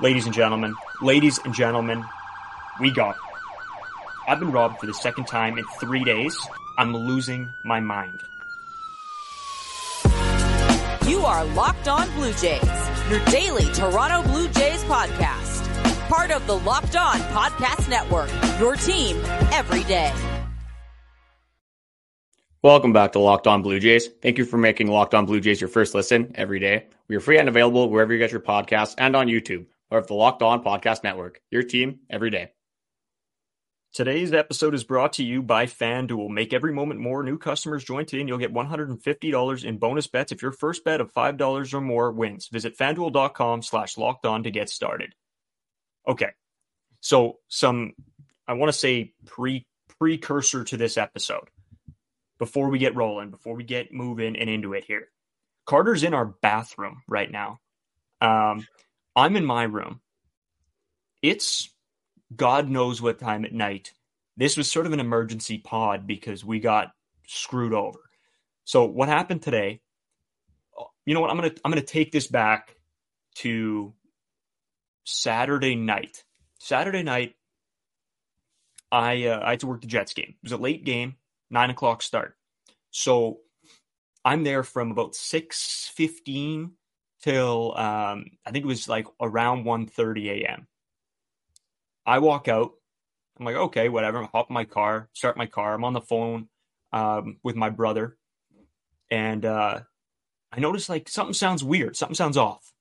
Ladies and gentlemen, ladies and gentlemen, we got it. I've been robbed for the second time in three days. I'm losing my mind. You are Locked On Blue Jays, your daily Toronto Blue Jays podcast. Part of the Locked On Podcast Network, your team every day. Welcome back to Locked On Blue Jays. Thank you for making Locked On Blue Jays your first listen every day. We are free and available wherever you get your podcasts and on YouTube or the Locked On Podcast Network, your team every day. Today's episode is brought to you by FanDuel. Make every moment more. New customers join today and you'll get $150 in bonus bets if your first bet of $5 or more wins. Visit fanduel.com slash locked on to get started. Okay. So some I want to say pre precursor to this episode before we get rolling, before we get moving and into it here. Carter's in our bathroom right now. Um, I'm in my room. It's God knows what time at night. This was sort of an emergency pod because we got screwed over. So what happened today? You know what? I'm gonna I'm gonna take this back to Saturday night. Saturday night, I uh, I had to work the Jets game. It was a late game, nine o'clock start. So I'm there from about six fifteen till um, I think it was like around 1.30 a.m. I walk out. I'm like, okay, whatever. I hop in my car, start my car. I'm on the phone um, with my brother, and uh, I notice like something sounds weird. Something sounds off.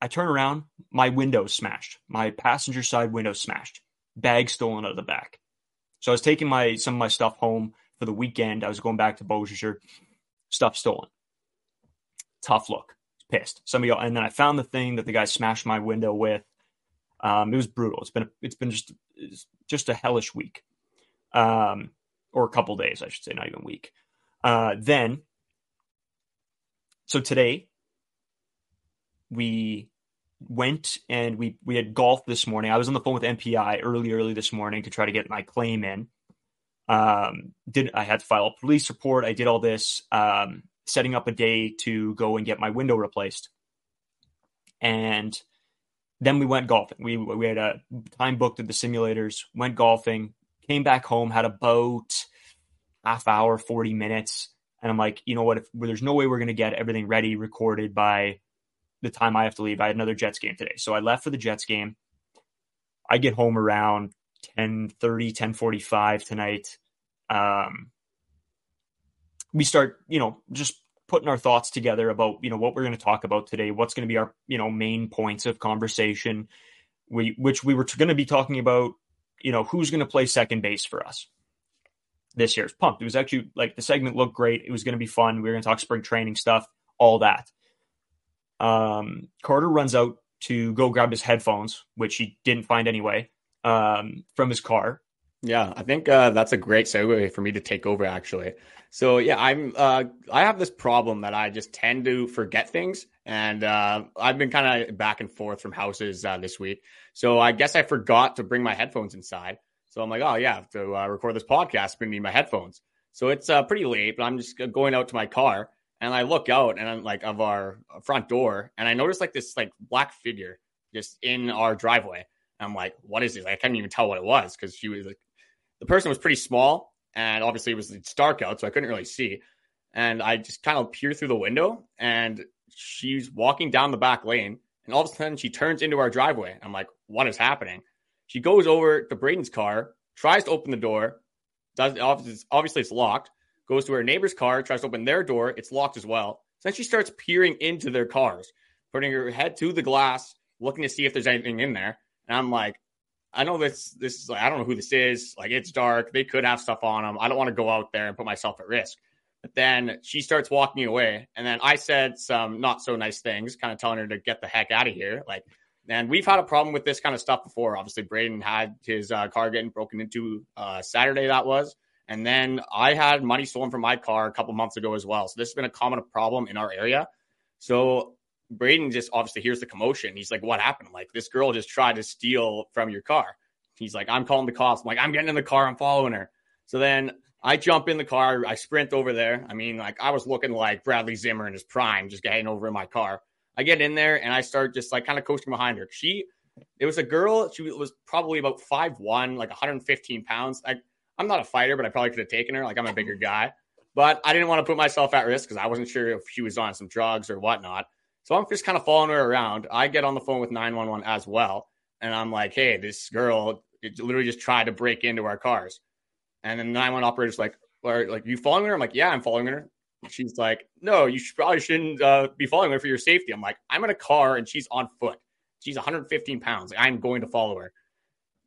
I turn around, my window's smashed. My passenger side window smashed. Bag stolen out of the back. So I was taking my some of my stuff home for the weekend. I was going back to Beausejour. Stuff stolen tough look. Pissed. Some of y'all, and then I found the thing that the guy smashed my window with. Um, it was brutal. It's been it's been just it's just a hellish week, um, or a couple days, I should say, not even week. Uh, then, so today we went and we we had golf this morning. I was on the phone with MPI early, early this morning to try to get my claim in. Um, did I had to file a police report? I did all this. Um, setting up a day to go and get my window replaced. And then we went golfing. We we had a time booked at the simulators, went golfing, came back home, had about half hour, 40 minutes. And I'm like, you know what? If there's no way we're going to get everything ready, recorded by the time I have to leave. I had another Jets game today. So I left for the Jets game. I get home around 10 30, 10 45 tonight. Um, we start, you know, just putting our thoughts together about, you know, what we're going to talk about today, what's going to be our, you know, main points of conversation. We, which we were going to be talking about, you know, who's going to play second base for us this year. It's pumped. It was actually like the segment looked great. It was going to be fun. We were going to talk spring training stuff, all that. Um, Carter runs out to go grab his headphones, which he didn't find anyway, um, from his car. Yeah, I think uh, that's a great segue for me to take over actually. So yeah, I'm uh, I have this problem that I just tend to forget things, and uh, I've been kind of back and forth from houses uh, this week. So I guess I forgot to bring my headphones inside. So I'm like, oh yeah, to uh, record this podcast, I need my headphones. So it's uh, pretty late, but I'm just going out to my car, and I look out and I'm like of our front door, and I notice like this like black figure just in our driveway. I'm like, what is this? I can't even tell what it was because she was like, the person was pretty small and obviously it was it's dark out, so I couldn't really see. And I just kind of peer through the window, and she's walking down the back lane, and all of a sudden she turns into our driveway. I'm like, what is happening? She goes over to Brayden's car, tries to open the door, does obviously it's locked. Goes to her neighbor's car, tries to open their door, it's locked as well. So then she starts peering into their cars, putting her head to the glass, looking to see if there's anything in there. And I'm like, I know this this is like I don't know who this is. Like it's dark. They could have stuff on them. I don't want to go out there and put myself at risk. But then she starts walking away, and then I said some not so nice things, kind of telling her to get the heck out of here. Like, and we've had a problem with this kind of stuff before. Obviously, Brayden had his uh, car getting broken into uh, Saturday. That was. And then I had money stolen from my car a couple months ago as well. So this has been a common problem in our area. So Brayden just obviously hears the commotion. He's like, "What happened? Like this girl just tried to steal from your car." He's like, "I'm calling the cops." I'm like, "I'm getting in the car. I'm following her." So then I jump in the car. I sprint over there. I mean, like I was looking like Bradley Zimmer in his prime, just getting over in my car. I get in there and I start just like kind of coasting behind her. She, it was a girl. She was probably about five one, like 115 pounds. I, I'm not a fighter, but I probably could have taken her. Like I'm a bigger guy, but I didn't want to put myself at risk because I wasn't sure if she was on some drugs or whatnot. So I'm just kind of following her around. I get on the phone with 911 as well. And I'm like, hey, this girl it literally just tried to break into our cars. And then the 911 operator's like, are like, you following her? I'm like, yeah, I'm following her. She's like, no, you should, probably shouldn't uh, be following her for your safety. I'm like, I'm in a car and she's on foot. She's 115 pounds. I'm going to follow her.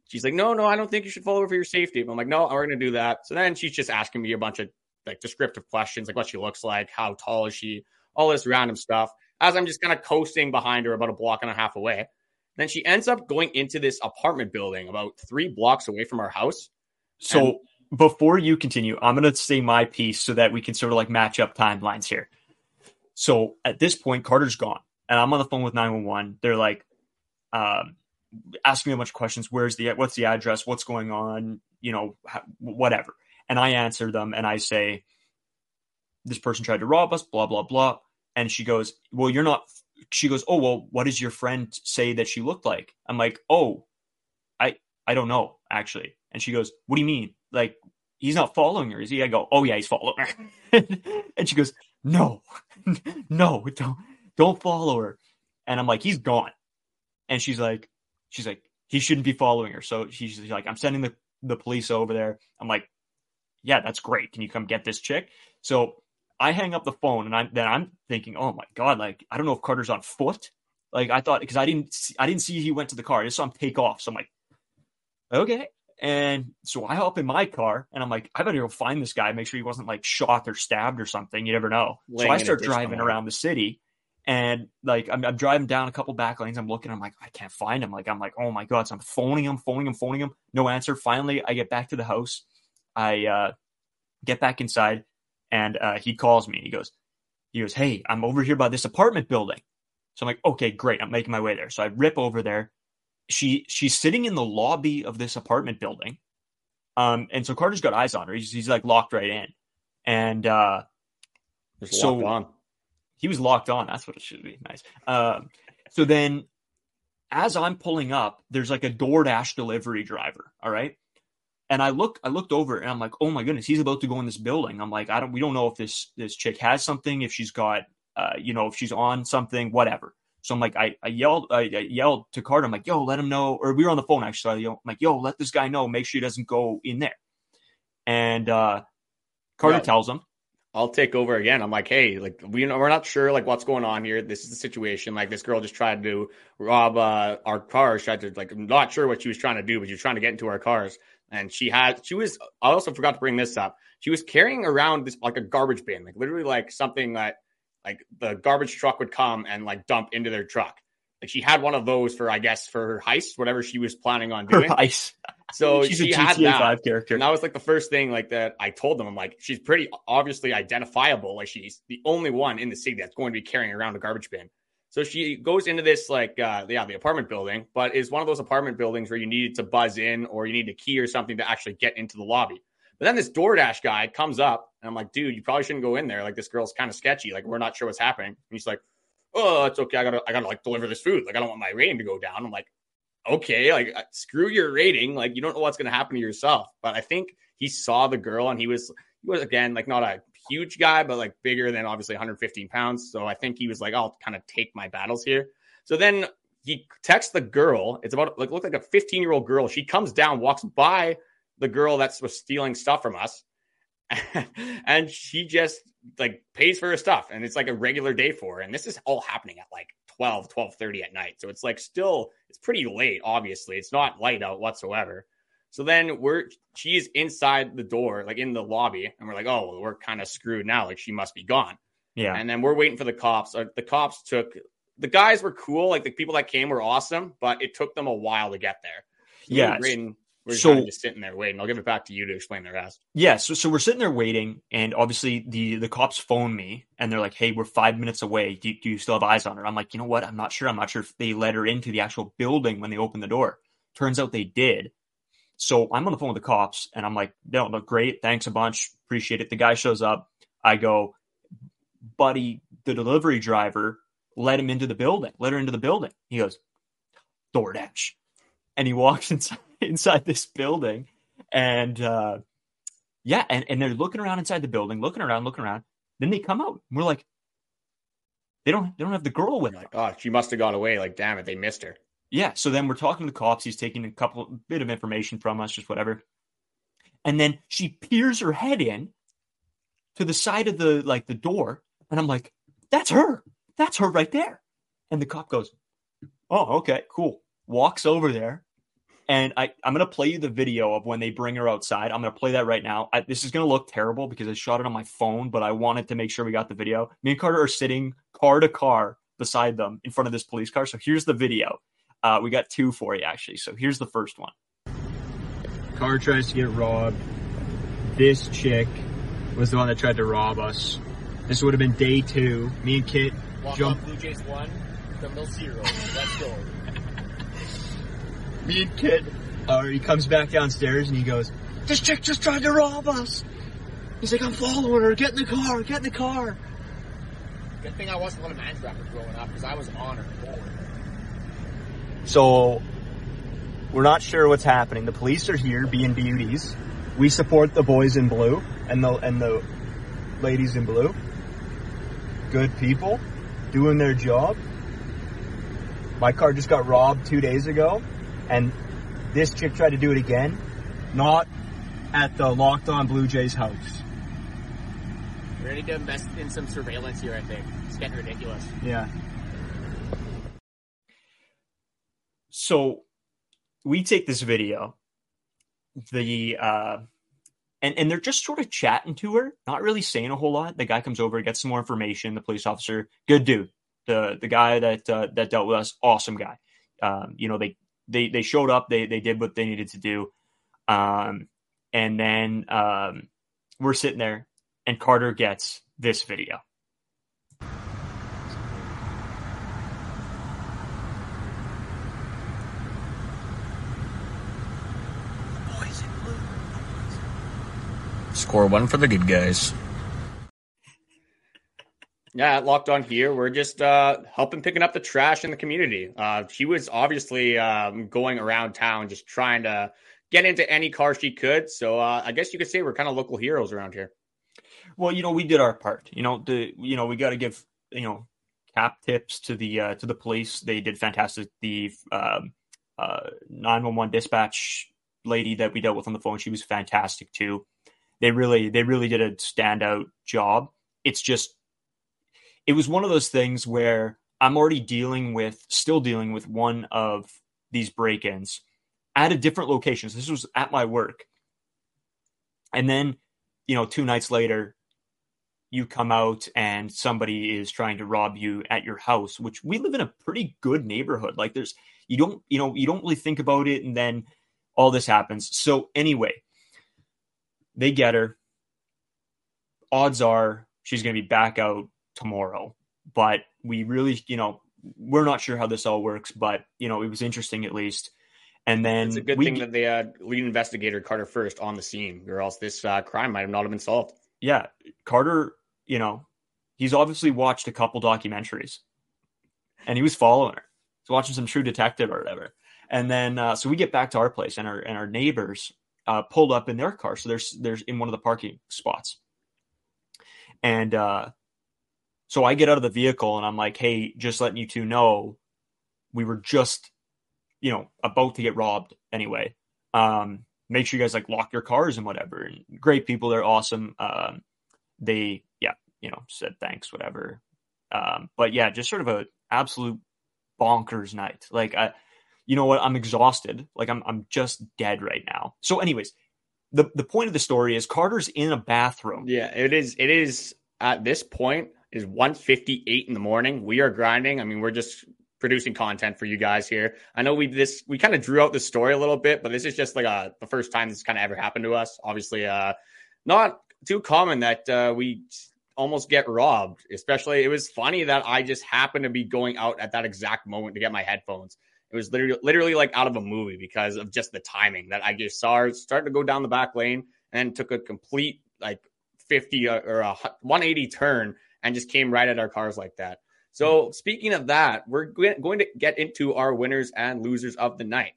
She's like, no, no, I don't think you should follow her for your safety. But I'm like, no, we're going to do that. So then she's just asking me a bunch of like descriptive questions, like what she looks like, how tall is she, all this random stuff. As I'm just kind of coasting behind her about a block and a half away. Then she ends up going into this apartment building about three blocks away from our house. So and- before you continue, I'm going to say my piece so that we can sort of like match up timelines here. So at this point, Carter's gone, and I'm on the phone with 911. They're like, um, asking me a bunch of questions. Where's the what's the address? What's going on? You know, whatever. And I answer them, and I say, this person tried to rob us. Blah blah blah. And she goes, well, you're not. She goes, oh well, what does your friend say that she looked like? I'm like, oh, I I don't know actually. And she goes, what do you mean? like he's not following her, is he? I go, oh yeah, he's following her. and she goes, no, no, don't, don't follow her. And I'm like, he's gone. And she's like, she's like, he shouldn't be following her. So she's like, I'm sending the, the police over there. I'm like, yeah, that's great. Can you come get this chick? So I hang up the phone and I'm then I'm thinking, oh my god, like I don't know if Carter's on foot. Like I thought because I didn't see, I didn't see he went to the car. I just saw him take off. So I'm like, okay. And so I hop in my car and I'm like, I better go find this guy, make sure he wasn't like shot or stabbed or something. You never know. Laying so I start driving around the city and like I'm, I'm, driving down a couple back lanes. I'm looking, I'm like, I can't find him. Like, I'm like, oh my God. So I'm phoning him, phoning him, phoning him. No answer. Finally, I get back to the house. I uh, get back inside and uh, he calls me. He goes, he goes, Hey, I'm over here by this apartment building. So I'm like, okay, great. I'm making my way there. So I rip over there she she's sitting in the lobby of this apartment building. Um, and so Carter's got eyes on her. He's, he's like locked right in. And uh, so on. he was locked on. That's what it should be. Nice. Um, so then as I'm pulling up, there's like a DoorDash delivery driver. All right. And I look, I looked over and I'm like, oh my goodness, he's about to go in this building. I'm like, I don't, we don't know if this, this chick has something, if she's got, uh, you know, if she's on something, whatever. So I'm like, I, I yelled, I, I, yelled to Carter. I'm like, yo, let him know. Or we were on the phone actually. So I'm like, yo, let this guy know. Make sure he doesn't go in there. And uh, Carter yeah. tells him. I'll take over again. I'm like, hey, like we know we're not sure like what's going on here. This is the situation. Like this girl just tried to rob uh, our cars. Tried to like, I'm not sure what she was trying to do, but she was trying to get into our cars. And she had, she was. I also forgot to bring this up. She was carrying around this like a garbage bin, like literally like something that like the garbage truck would come and like dump into their truck. Like she had one of those for, I guess, for her heist, whatever she was planning on doing. Her heist. So she's she a GTA had that. 5 character. And that was like the first thing like that I told them. I'm like, she's pretty obviously identifiable. Like she's the only one in the city that's going to be carrying around a garbage bin. So she goes into this like uh yeah, the apartment building, but is one of those apartment buildings where you needed to buzz in or you need a key or something to actually get into the lobby. But then this DoorDash guy comes up, and I'm like, dude, you probably shouldn't go in there. Like this girl's kind of sketchy. Like we're not sure what's happening. And he's like, oh, it's okay. I gotta, I gotta like deliver this food. Like I don't want my rating to go down. I'm like, okay, like uh, screw your rating. Like you don't know what's gonna happen to yourself. But I think he saw the girl, and he was, he was again like not a huge guy, but like bigger than obviously 115 pounds. So I think he was like, I'll kind of take my battles here. So then he texts the girl. It's about like looked like a 15 year old girl. She comes down, walks by the girl that was stealing stuff from us. and she just like pays for her stuff and it's like a regular day for her and this is all happening at like 12 12 30 at night so it's like still it's pretty late obviously it's not light out whatsoever so then we're she's inside the door like in the lobby and we're like oh well, we're kind of screwed now like she must be gone yeah and then we're waiting for the cops the cops took the guys were cool like the people that came were awesome but it took them a while to get there so yeah we're so, kind of just sitting there waiting. I'll give it back to you to explain the rest. Yeah, so so we're sitting there waiting, and obviously the the cops phone me, and they're like, "Hey, we're five minutes away. Do, do you still have eyes on her?" I'm like, "You know what? I'm not sure. I'm not sure if they let her into the actual building when they opened the door." Turns out they did. So I'm on the phone with the cops, and I'm like, "No, look great. Thanks a bunch. Appreciate it." The guy shows up. I go, "Buddy, the delivery driver let him into the building, let her into the building. He goes, DoorDash. And he walks inside, inside this building and, uh, yeah, and, and they're looking around inside the building, looking around, looking around. Then they come out. And we're like, they don't they don't have the girl with them. Like, oh, she must have gone away. Like, damn it, they missed her. Yeah. So then we're talking to the cops. He's taking a couple bit of information from us, just whatever. And then she peers her head in to the side of the like the door, and I'm like, that's her. That's her right there. And the cop goes, Oh, okay, cool. Walks over there, and I, I'm going to play you the video of when they bring her outside. I'm going to play that right now. I, this is going to look terrible because I shot it on my phone, but I wanted to make sure we got the video. Me and Carter are sitting car to car beside them in front of this police car. So here's the video. Uh, we got two for you, actually. So here's the first one. Car tries to get robbed. This chick was the one that tried to rob us. This would have been day two. Me and Kit Walk jump. Blue Jays one, criminal zero. Let's go. me and Kid, or he comes back downstairs and he goes, "This chick just tried to rob us." He's like, "I'm following her. Get in the car. Get in the car." Good thing I wasn't on a man's rapper growing up because I was on her. So we're not sure what's happening. The police are here, being beauties. We support the boys in blue and the and the ladies in blue. Good people, doing their job. My car just got robbed two days ago, and this chick tried to do it again. Not at the Locked On Blue Jays house. We ready to invest in some surveillance here, I think. It's getting ridiculous. Yeah. So we take this video, the uh and and they're just sort of chatting to her, not really saying a whole lot. The guy comes over, gets some more information. The police officer, good dude. The the guy that uh, that dealt with us, awesome guy. Um, you know, they they they showed up, they they did what they needed to do, um, and then um, we're sitting there, and Carter gets this video. Score one for the good guys. Yeah, locked on here. We're just uh, helping picking up the trash in the community. Uh, she was obviously um, going around town just trying to get into any car she could. So uh, I guess you could say we're kind of local heroes around here. Well, you know, we did our part. You know, the you know we got to give you know cap tips to the uh, to the police. They did fantastic. The um, uh, nine one one dispatch lady that we dealt with on the phone, she was fantastic too. They really they really did a standout job. It's just it was one of those things where I'm already dealing with, still dealing with one of these break ins at a different location. So this was at my work. And then, you know, two nights later, you come out and somebody is trying to rob you at your house, which we live in a pretty good neighborhood. Like there's, you don't, you know, you don't really think about it. And then all this happens. So anyway, they get her. Odds are she's going to be back out tomorrow. But we really, you know, we're not sure how this all works, but you know, it was interesting at least. And then it's a good we, thing that the uh, lead investigator Carter first on the scene, or else this uh, crime might have not have been solved. Yeah, Carter, you know, he's obviously watched a couple documentaries, and he was following her. He's watching some True Detective or whatever. And then, uh, so we get back to our place, and our and our neighbors uh, pulled up in their car. So there's there's in one of the parking spots, and uh, so I get out of the vehicle and I'm like, hey, just letting you two know, we were just, you know, about to get robbed anyway. Um, make sure you guys like lock your cars and whatever. And great people, they're awesome. Um, they, yeah, you know, said thanks, whatever. Um, but yeah, just sort of a absolute bonkers night. Like, I, you know what? I'm exhausted. Like, I'm, I'm just dead right now. So, anyways, the the point of the story is Carter's in a bathroom. Yeah, it is. It is at this point is 158 in the morning. We are grinding. I mean, we're just producing content for you guys here. I know we this we kind of drew out the story a little bit, but this is just like a the first time this kind of ever happened to us. Obviously, uh, not too common that uh, we almost get robbed. Especially, it was funny that I just happened to be going out at that exact moment to get my headphones. It was literally literally like out of a movie because of just the timing that I just saw her start to go down the back lane and took a complete like 50 uh, or a 180 turn and just came right at our cars like that. So, speaking of that, we're going to get into our winners and losers of the night.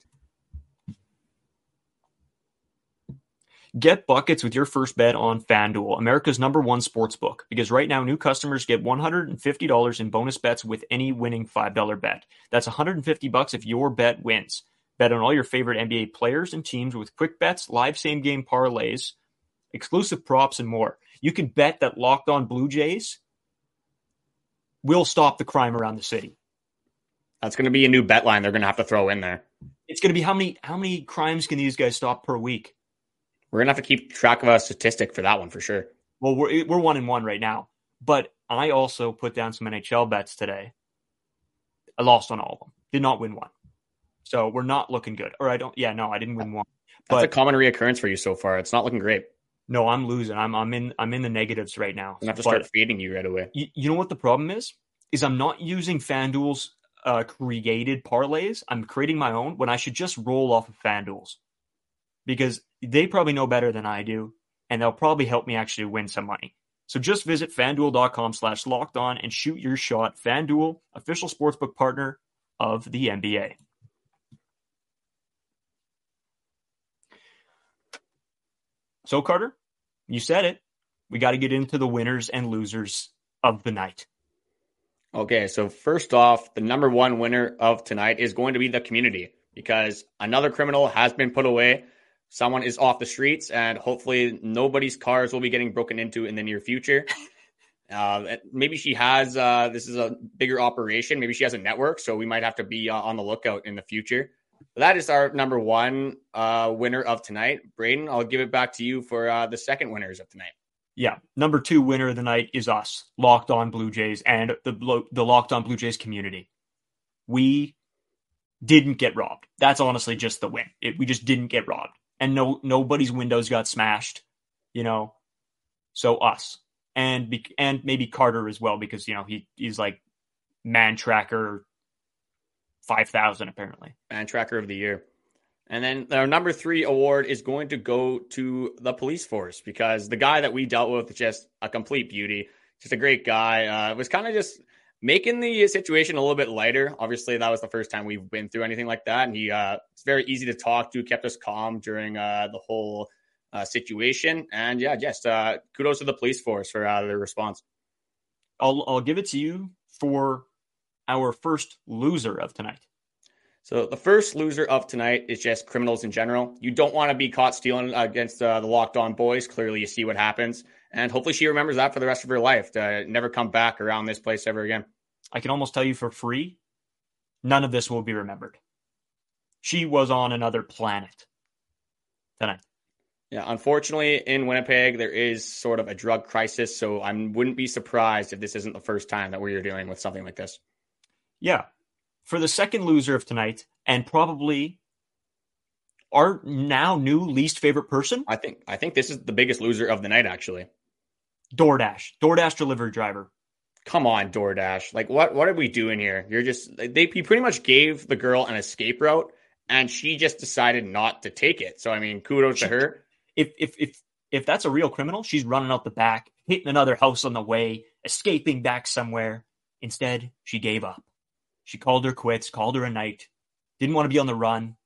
Get buckets with your first bet on FanDuel, America's number one sports book, because right now new customers get $150 in bonus bets with any winning $5 bet. That's 150 bucks if your bet wins. Bet on all your favorite NBA players and teams with quick bets, live same game parlays, exclusive props, and more. You can bet that Locked On Blue Jays will stop the crime around the city. That's going to be a new bet line they're going to have to throw in there. It's going to be how many how many crimes can these guys stop per week? We're gonna have to keep track of a statistic for that one for sure. Well, we're we're one and one right now, but I also put down some NHL bets today. I lost on all of them. Did not win one, so we're not looking good. Or I don't. Yeah, no, I didn't win one. But That's a common reoccurrence for you so far. It's not looking great. No, I'm losing. I'm I'm in I'm in the negatives right now. I have to start feeding you right away. You, you know what the problem is? Is I'm not using FanDuel's uh, created parlays. I'm creating my own when I should just roll off of FanDuel's because they probably know better than I do, and they'll probably help me actually win some money. So just visit fanduel.com slash locked on and shoot your shot. FanDuel, official sportsbook partner of the NBA. So, Carter, you said it. We got to get into the winners and losers of the night. Okay, so first off, the number one winner of tonight is going to be the community because another criminal has been put away someone is off the streets, and hopefully nobody's cars will be getting broken into in the near future. Uh, maybe she has uh, this is a bigger operation. Maybe she has a network, so we might have to be uh, on the lookout in the future. But that is our number one uh, winner of tonight, Brayden. I'll give it back to you for uh, the second winners of tonight. Yeah, number two winner of the night is us, Locked On Blue Jays, and the the Locked On Blue Jays community. We didn't get robbed. That's honestly just the win. It, we just didn't get robbed and no nobody's windows got smashed, you know. So us and be, and maybe Carter as well because you know he he's like man tracker five thousand apparently man tracker of the year. And then our number three award is going to go to the police force because the guy that we dealt with just a complete beauty, just a great guy. Uh, was kind of just making the situation a little bit lighter. Obviously, that was the first time we've been through anything like that, and he uh, it's very easy to talk to, kept us calm during uh, the whole uh, situation. And yeah, just uh, kudos to the police force for uh, their response. I'll I'll give it to you for our first loser of tonight. So the first loser of tonight is just criminals in general. You don't want to be caught stealing against uh, the locked on boys. Clearly, you see what happens. And hopefully she remembers that for the rest of her life to never come back around this place ever again. I can almost tell you for free, none of this will be remembered. She was on another planet tonight. Yeah, unfortunately, in Winnipeg, there is sort of a drug crisis. So I wouldn't be surprised if this isn't the first time that we're dealing with something like this. Yeah. For the second loser of tonight, and probably our now new least favorite person. I think I think this is the biggest loser of the night, actually. DoorDash, DoorDash delivery driver. Come on, DoorDash. Like, what what are we doing here? You're just they you pretty much gave the girl an escape route, and she just decided not to take it. So I mean, kudos she, to her. If if if if that's a real criminal, she's running out the back, hitting another house on the way, escaping back somewhere. Instead, she gave up. She called her quits, called her a night. Didn't want to be on the run.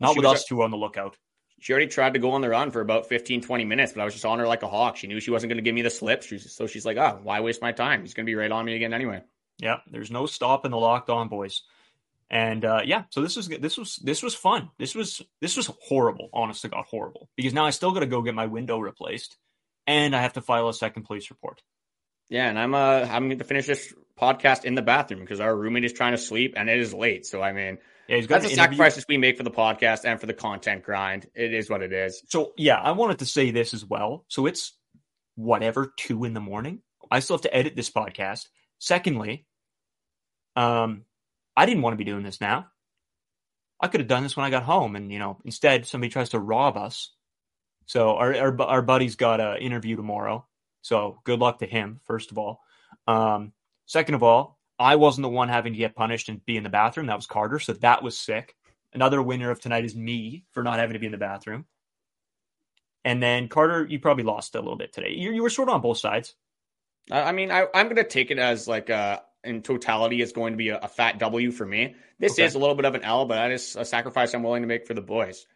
Not she with us a- two on the lookout she already tried to go on the run for about 15, 20 minutes, but I was just on her like a hawk. She knew she wasn't going to give me the slip. so she's like, oh, why waste my time? He's going to be right on me again anyway. Yeah, there's no stopping the locked on boys. And uh, yeah, so this was this was this was fun. This was this was horrible. Honest to God, horrible. Because now I still got to go get my window replaced, and I have to file a second police report. Yeah, and I'm uh I'm going to finish this podcast in the bathroom because our roommate is trying to sleep and it is late. So I mean, yeah, he's got That's the sacrifices we make for the podcast and for the content grind. It is what it is. So yeah, I wanted to say this as well. So it's whatever two in the morning. I still have to edit this podcast. Secondly, um, I didn't want to be doing this now. I could have done this when I got home, and you know, instead somebody tries to rob us. So our our, our buddy's got an interview tomorrow. So good luck to him. First of all, um, second of all, I wasn't the one having to get punished and be in the bathroom. That was Carter. So that was sick. Another winner of tonight is me for not having to be in the bathroom. And then Carter, you probably lost a little bit today. You, you were sort of on both sides. I mean, I, am going to take it as like uh, in totality is going to be a, a fat W for me. This Okay. is a little bit of an L, but that is a sacrifice I'm willing to make for the boys.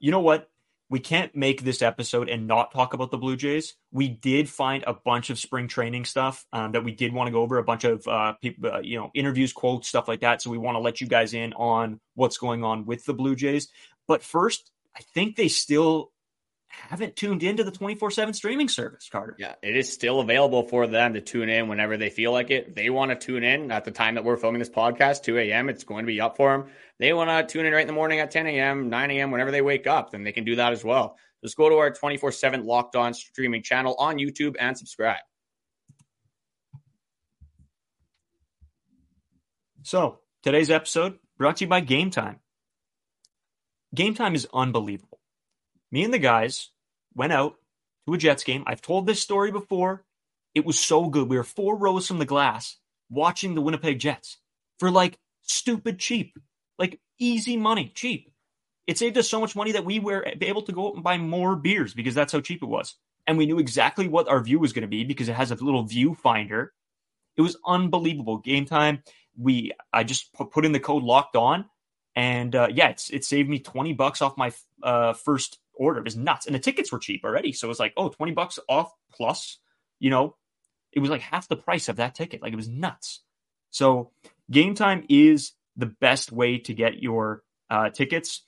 You know what? We can't make this episode and not talk about the Blue Jays. We did find a bunch of spring training stuff um, that we did want to go over, a bunch of uh, people, uh, you know, interviews, quotes, stuff like that. So we want to let you guys in on what's going on with the Blue Jays. But first, I think they still haven't tuned into the 24 7 streaming service, Carter. Yeah, it is still available for them to tune in whenever they feel like it. They want to tune in at the time that we're filming this podcast, 2 a.m. It's going to be up for them. They want to tune in right in the morning at 10 a.m., 9 a.m., whenever they wake up, then they can do that as well. Just go to our 24 7 locked on streaming channel on YouTube and subscribe. So today's episode brought to you by Game Time. Game Time is unbelievable. Me and the guys went out to a Jets game. I've told this story before. It was so good. We were four rows from the glass watching the Winnipeg Jets for like stupid cheap, like easy money, cheap. It saved us so much money that we were able to go out and buy more beers because that's how cheap it was. And we knew exactly what our view was going to be because it has a little viewfinder. It was unbelievable. Game time we I just put in the code locked on, and uh, yeah, it's it saved me twenty bucks off my uh, first order. Was nuts, and the tickets were cheap already, so it was like oh 20 bucks off plus, you know, it was like half the price of that ticket. Like it was nuts. So game time is the best way to get your uh, tickets.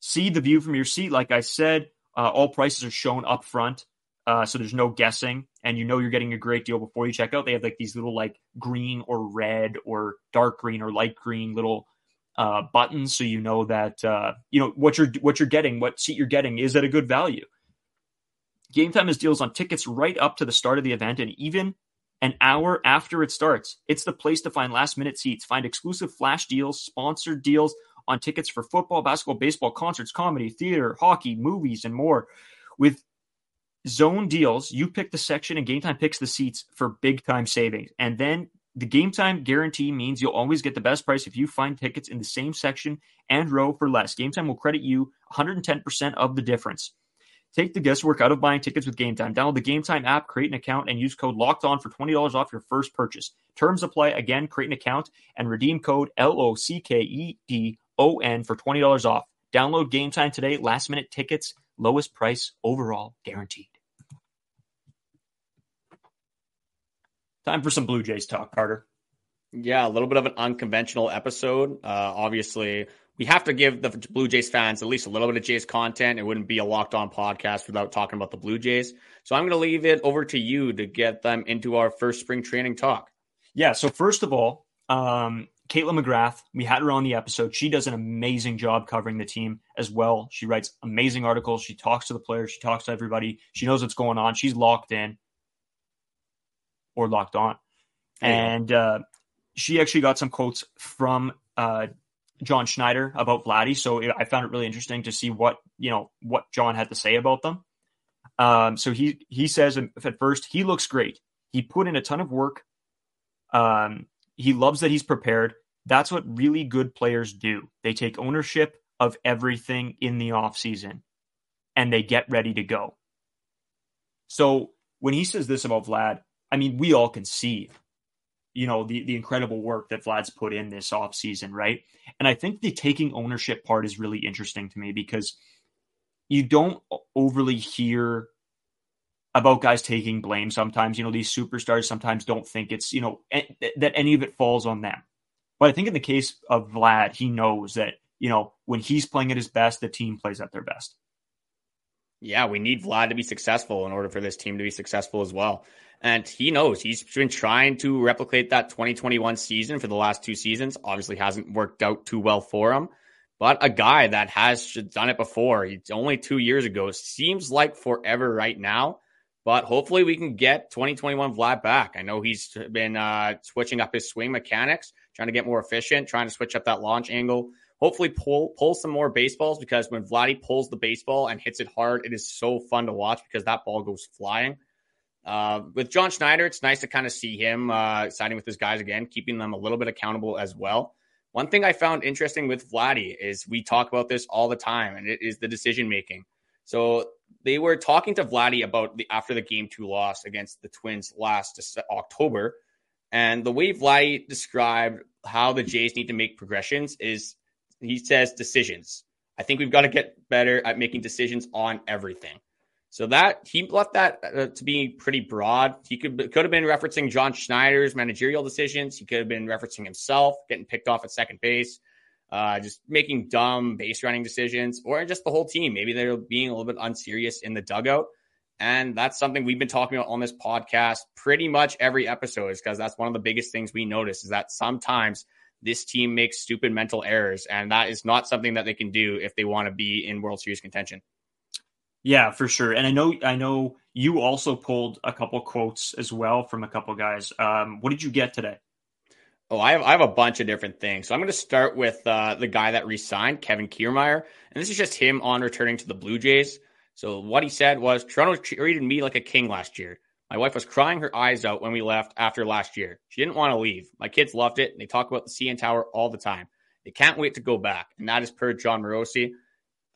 See the view from your seat. Like I said, uh, all prices are shown up front. Uh, so there's no guessing, and you know you're getting a great deal before you check out. They have like these little like green or red or dark green or light green little uh, buttons, so you know that uh, you know what you're what you're getting, what seat you're getting is at a good value. Game Time has deals on tickets right up to the start of the event, and even an hour after it starts. It's the place to find last minute seats. Find exclusive flash deals, sponsored deals on tickets for football, basketball, baseball, concerts, comedy, theater, hockey, movies, and more. With zone deals, you pick the section and Game Time picks the seats for big time savings. And then the Game Time guarantee means you'll always get the best price if you find tickets in the same section and row for less. Game Time will credit you 110% of the difference. Take the guesswork out of buying tickets with Game Time. Download the Game Time app, create an account, and use code LOCKED ON for $20 off your first purchase. Terms apply. Again, create an account and redeem code L O C K E D O N for $20 off. Download Game Time today. Last minute tickets, lowest price overall guaranteed. Time for some Blue Jays talk, Carter. Yeah, a little bit of an unconventional episode. Uh, obviously, we have to give the Blue Jays fans at least a little bit of Jays content. It wouldn't be a locked on podcast without talking about the Blue Jays. So I'm going to leave it over to you to get them into our first spring training talk. Yeah. So first of all, um, Kaitlyn McGrath, we had her on the episode. She does an amazing job covering the team as well. She writes amazing articles. She talks to the players. She talks to everybody. She knows what's going on. She's locked in or locked on. There you go. And uh, she actually got some quotes from uh, John Schneider about Vladdy. So it, I found it really interesting to see what you know what John had to say about them. Um, so he he says at first he looks great. He put in a ton of work. Um, he loves that he's prepared. That's what really good players do. They take ownership of everything in the offseason and they get ready to go. So when he says this about Vlad, I mean, we all can see, you know, the, the incredible work that Vlad's put in this offseason, right? And I think the taking ownership part is really interesting to me because you don't overly hear about guys taking blame sometimes. You know, these superstars sometimes don't think it's, you know, that any of it falls on them. But I think in the case of Vlad, he knows that, you know, when he's playing at his best, the team plays at their best. Yeah, we need Vlad to be successful in order for this team to be successful as well. And he knows he's been trying to replicate that 2021 season for the last two seasons. Obviously, hasn't worked out too well for him. But a guy that has done it before, it's only two years ago, seems like forever right now. But hopefully, we can get 2021 Vlad back. I know he's been uh, switching up his swing mechanics, trying to get more efficient, trying to switch up that launch angle. Hopefully, pull pull some more baseballs because when Vladdy pulls the baseball and hits it hard, it is so fun to watch because that ball goes flying. Uh, with John Schneider, it's nice to kind of see him uh, siding with his guys again, keeping them a little bit accountable as well. One thing I found interesting with Vladdy is we talk about this all the time, and it is the decision making. So they were talking to Vladdy about the after the game two loss against the Twins last October, And the way Vladdy described how the Jays need to make progressions is he says decisions. I think we've got to get better at making decisions on everything. So that he left that uh, to be pretty broad. He could could have been referencing John Schneider's managerial decisions. He could have been referencing himself getting picked off at second base, uh, just making dumb base running decisions, or just the whole team. Maybe they're being a little bit unserious in the dugout. And that's something we've been talking about on this podcast pretty much every episode, is because that's one of the biggest things we notice is that sometimes this team makes stupid mental errors, and that is not something that they can do if they want to be in World Series contention. Yeah, for sure. And I know I know you also pulled a couple quotes as well from a couple guys. Um, what did you get today? Oh, I have I have a bunch of different things. So I'm going to start with uh, the guy that resigned, Kevin Kiermaier, and this is just him on returning to the Blue Jays. So what he said was Toronto treated me like a king last year. My wife was crying her eyes out when we left after last year. She didn't want to leave. My kids loved it, and they talk about the CN Tower all the time. They can't wait to go back, and that is per Jon Morosi.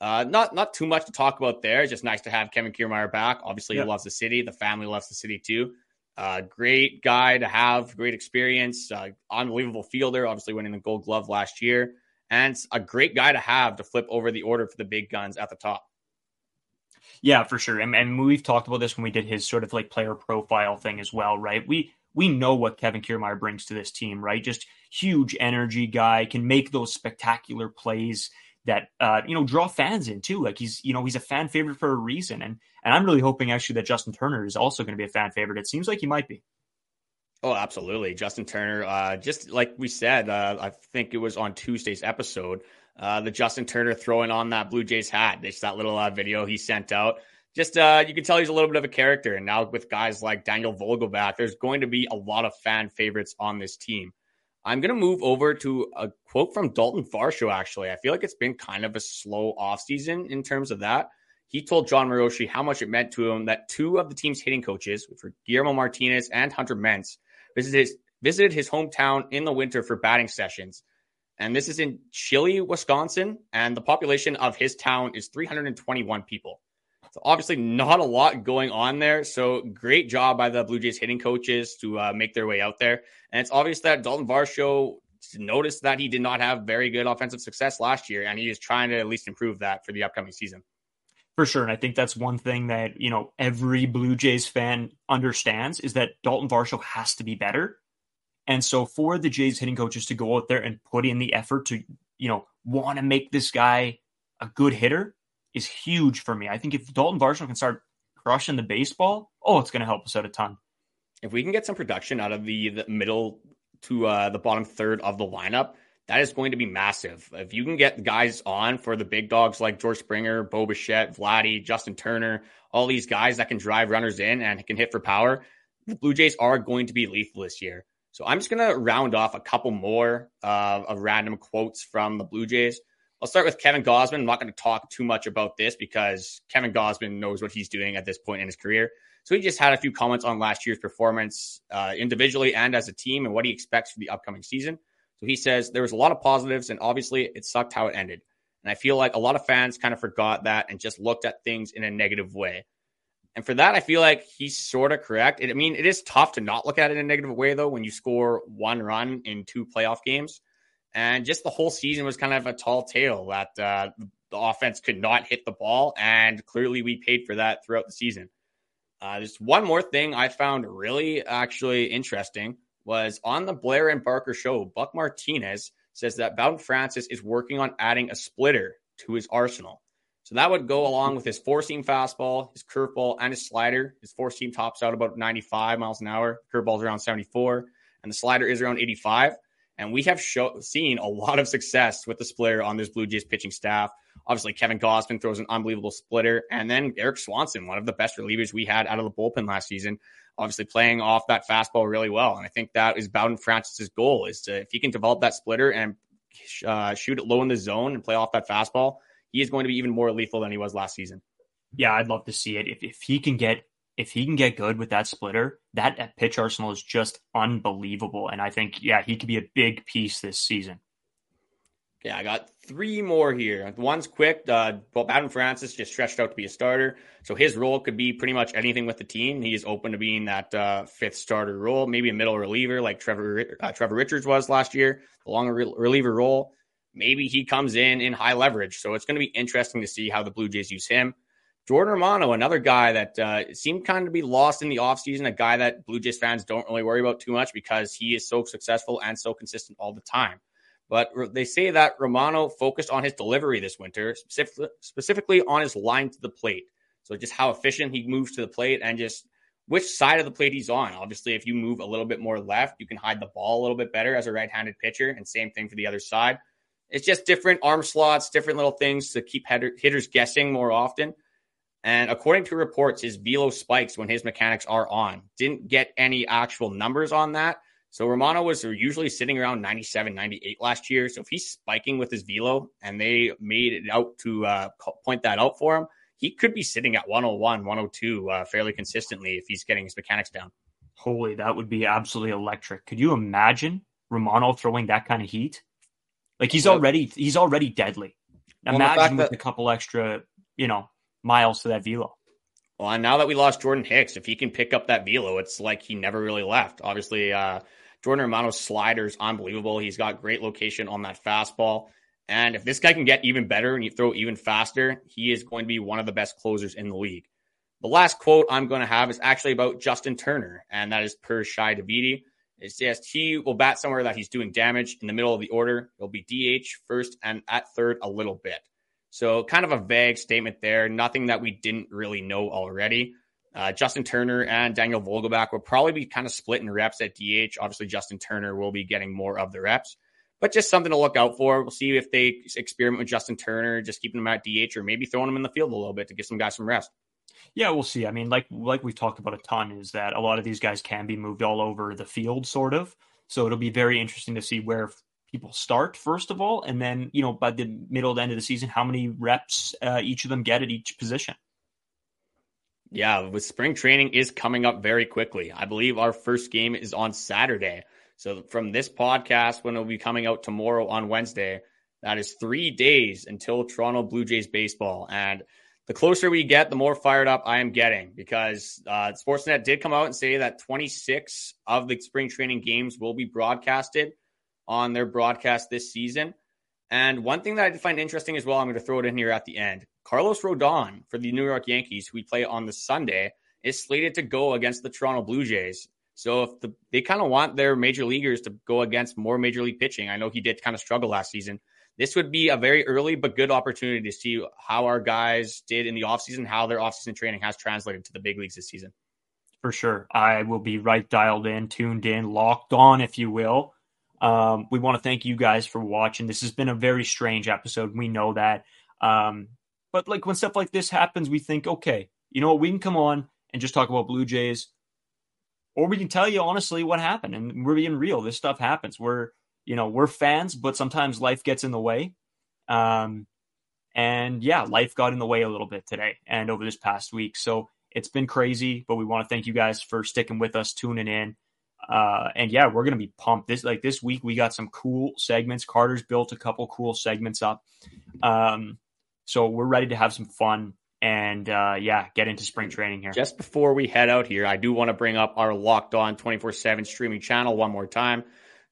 Uh, not not too much to talk about there. It's just nice to have Kevin Kiermaier back. Obviously, he loves the city. The family loves the city too. Uh, great guy to have, great experience, uh, unbelievable fielder. Obviously, winning the Gold Glove last year, and a great guy to have to flip over the order for the big guns at the top. Yeah, for sure. And, and we've talked about this when we did his sort of like player profile thing as well, right? We we know what Kevin Kiermaier brings to this team, right? Just huge energy guy, can make those spectacular plays that uh, you know draw fans in too. Like he's you know he's a fan favorite for a reason, and and I'm really hoping actually that Justin Turner is also going to be a fan favorite. It seems like he might be. Oh, absolutely, Justin Turner. Uh, just like we said, uh, I think it was on Tuesday's episode uh, the Justin Turner throwing on that Blue Jays hat. Just that little uh, video he sent out. Just uh, you can tell he's a little bit of a character. And now with guys like Daniel Vogelbach, there's going to be a lot of fan favorites on this team. I'm going to move over to a quote from Daulton Varsho, actually. I feel like it's been kind of a slow offseason in terms of that. He told Jon Morosi how much it meant to him that two of the team's hitting coaches, which were Guillermo Martinez and Hunter Mense, visited his, visited his hometown in the winter for batting sessions and this is in Chili, Wisconsin, and the population of his town is 321 people. So obviously not a lot going on there. So great job by the Blue Jays hitting coaches to uh, make their way out there. And it's obvious that Daulton Varsho noticed that he did not have very good offensive success last year, and he is trying to at least improve that for the upcoming season. For sure. And I think that's one thing that, you know, every Blue Jays fan understands is that Daulton Varsho has to be better. And so for the Jays hitting coaches to go out there and put in the effort to, you know, want to make this guy a good hitter is huge for me. I think if Daulton Varsho can start crushing the baseball, oh, it's going to help us out a ton. If we can get some production out of the, the middle to uh, the bottom third of the lineup, that is going to be massive. If you can get guys on for the big dogs like George Springer, Bo Bichette, Vladdy, Justin Turner, all these guys that can drive runners in and can hit for power, the Blue Jays are going to be lethal this year. So I'm just going to round off a couple more uh, of random quotes from the Blue Jays. I'll start with Kevin Gausman. I'm not going to talk too much about this because Kevin Gausman knows what he's doing at this point in his career. So he just had a few comments on last year's performance uh, individually and as a team and what he expects for the upcoming season. So he says there was a lot of positives and obviously it sucked how it ended. And I feel like a lot of fans kind of forgot that and just looked at things in a negative way. And for that, I feel like he's sort of correct. I mean, it is tough to not look at it in a negative way, though, when you score one run in two playoff games. And just the whole season was kind of a tall tale that uh, the offense could not hit the ball. And clearly, we paid for that throughout the season. Uh, just one more thing I found really actually interesting was on the Blair and Barker show, Buck Martinez says that Bowden Francis is working on adding a splitter to his arsenal. So that would go along with his four seam fastball, his curveball, and his slider. His four seam tops out about 95 miles an hour. Curveball's around 74, and the slider is around 85. And we have show, seen a lot of success with the splitter on this Blue Jays pitching staff. Obviously, Kevin Gausman throws an unbelievable splitter. And then Erik Swanson, one of the best relievers we had out of the bullpen last season, obviously playing off that fastball really well. And I think that is Bowden Francis's goal is to, if he can develop that splitter and uh, shoot it low in the zone and play off that fastball, he is going to be even more lethal than he was last season. Yeah, I'd love to see it. If if he can get if he can get good with that splitter, that pitch arsenal is just unbelievable. And I think, yeah, he could be a big piece this season. Yeah, I got three more here. One's quick. Uh, Bowden Francis just stretched out to be a starter, so his role could be pretty much anything with the team. He is open to being that uh, fifth starter role, maybe a middle reliever like Trevor uh, Trevor Richards was last year, the longer re- reliever role. Maybe he comes in in high leverage, so it's going to be interesting to see how the Blue Jays use him. Jordan Romano, another guy that uh, seemed kind of to be lost in the offseason, a guy that Blue Jays fans don't really worry about too much because he is so successful and so consistent all the time. But they say that Romano focused on his delivery this winter, specific, specifically on his line to the plate. So just how efficient he moves to the plate and just which side of the plate he's on. Obviously, if you move a little bit more left, you can hide the ball a little bit better as a right-handed pitcher, and same thing for the other side. It's just different arm slots, different little things to keep hitters guessing more often. And according to reports, his velo spikes when his mechanics are on. Didn't get any actual numbers on that. So Romano was usually sitting around 97, 98 last year. So if he's spiking with his velo and they made it out to uh, point that out for him, he could be sitting at 101, 102 uh, fairly consistently if he's getting his mechanics down. Holy, that would be absolutely electric. Could you imagine Romano throwing that kind of heat? Like he's already he's already deadly. Imagine well, with that, a couple extra, you know, miles to that velo. Well, and now that we lost Jordan Hicks, if he can pick up that velo, it's like he never really left. Obviously, uh, Jordan Romano's slider is unbelievable. He's got great location on that fastball. And if this guy can get even better and you throw even faster, he is going to be one of the best closers in the league. The last quote I'm going to have is actually about Justin Turner, and that is per Shi Davidi. It says he will bat somewhere that he's doing damage in the middle of the order. He'll be DH first and at third a little bit. So, kind of a vague statement there. Nothing that we didn't really know already. Uh, Justin Turner and Daniel Vogelbach will probably be kind of split in reps at DH. Obviously, Justin Turner will be getting more of the reps, but just something to look out for. We'll see if they experiment with Justin Turner, just keeping him at DH or maybe throwing him in the field a little bit to give some guys some rest. Yeah, we'll see. I mean, like like we've talked about a ton, is that a lot of these guys can be moved all over the field, sort of. So it'll be very interesting to see where people start first of all, and then you know by the middle to end of the season, how many reps uh, each of them get at each position. Yeah, with spring training is coming up very quickly. I believe our first game is on Saturday. So from this podcast, when it'll be coming out tomorrow on Wednesday, that is three days until Toronto Blue Jays baseball. And the closer we get, the more fired up I am getting because uh, Sportsnet did come out and say that 26 of the spring training games will be broadcasted on their broadcast this season. And one thing that I find interesting as well, I'm going to throw it in here at the end. Carlos Rodon for the New York Yankees, who we play on the Sunday, is slated to go against the Toronto Blue Jays. So if the, they kind of want their major leaguers to go against more major league pitching, I know he did kind of struggle last season. This would be a very early but good opportunity to see how our guys did in the offseason, how their offseason training has translated to the big leagues this season. For sure. I will be right dialed in, tuned in, locked on, if you will. Um, we want to thank you guys for watching. This has been a very strange episode. We know that. Um, but like when stuff like this happens, we think, okay, you know what? We can come on and just talk about Blue Jays, or we can tell you honestly what happened. And we're being real. This stuff happens. We're, you know, we're fans, but sometimes life gets in the way. Um, and yeah, life got in the way a little bit today and over this past week. So it's been crazy, but we want to thank you guys for sticking with us, tuning in. Uh, and yeah, we're gonna be pumped. This like this week we got some cool segments. Carter's built a couple cool segments up. Um, so we're ready to have some fun and uh, yeah, get into spring training here. Just before we head out here, I do want to bring up our Locked On 24 7 streaming channel one more time.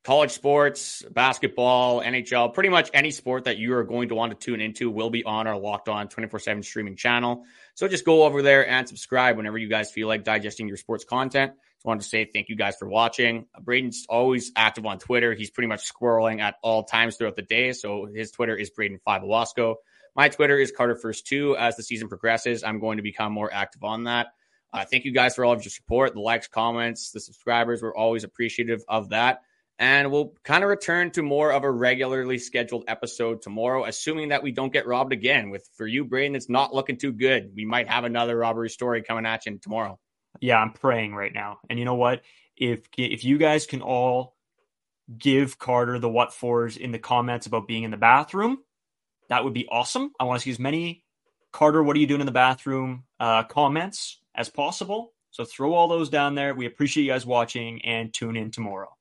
College sports, basketball, NHL, pretty much any sport that you are going to want to tune into will be on our Locked On 24 7 streaming channel. So just go over there and subscribe whenever you guys feel like digesting your sports content. Just wanted to say thank you guys for watching. Brayden's always active on Twitter. He's pretty much squirreling at all times throughout the day. So his Twitter is Brayden5Ewasko. My Twitter is Carter First Two. As the season progresses, I'm going to become more active on that. Uh, thank you guys for all of your support, the likes, comments, the subscribers. We're always appreciative of that. And we'll kind of return to more of a regularly scheduled episode tomorrow, assuming that we don't get robbed again. With for you, Braden, it's not looking too good. We might have another robbery story coming at you tomorrow. Yeah, I'm praying right now. And you know what? If if you guys can all give Carter the what fors in the comments about being in the bathroom, that would be awesome. I want to see as many Carter, what are you doing in the bathroom uh, comments as possible. So throw all those down there. We appreciate you guys watching and tune in tomorrow.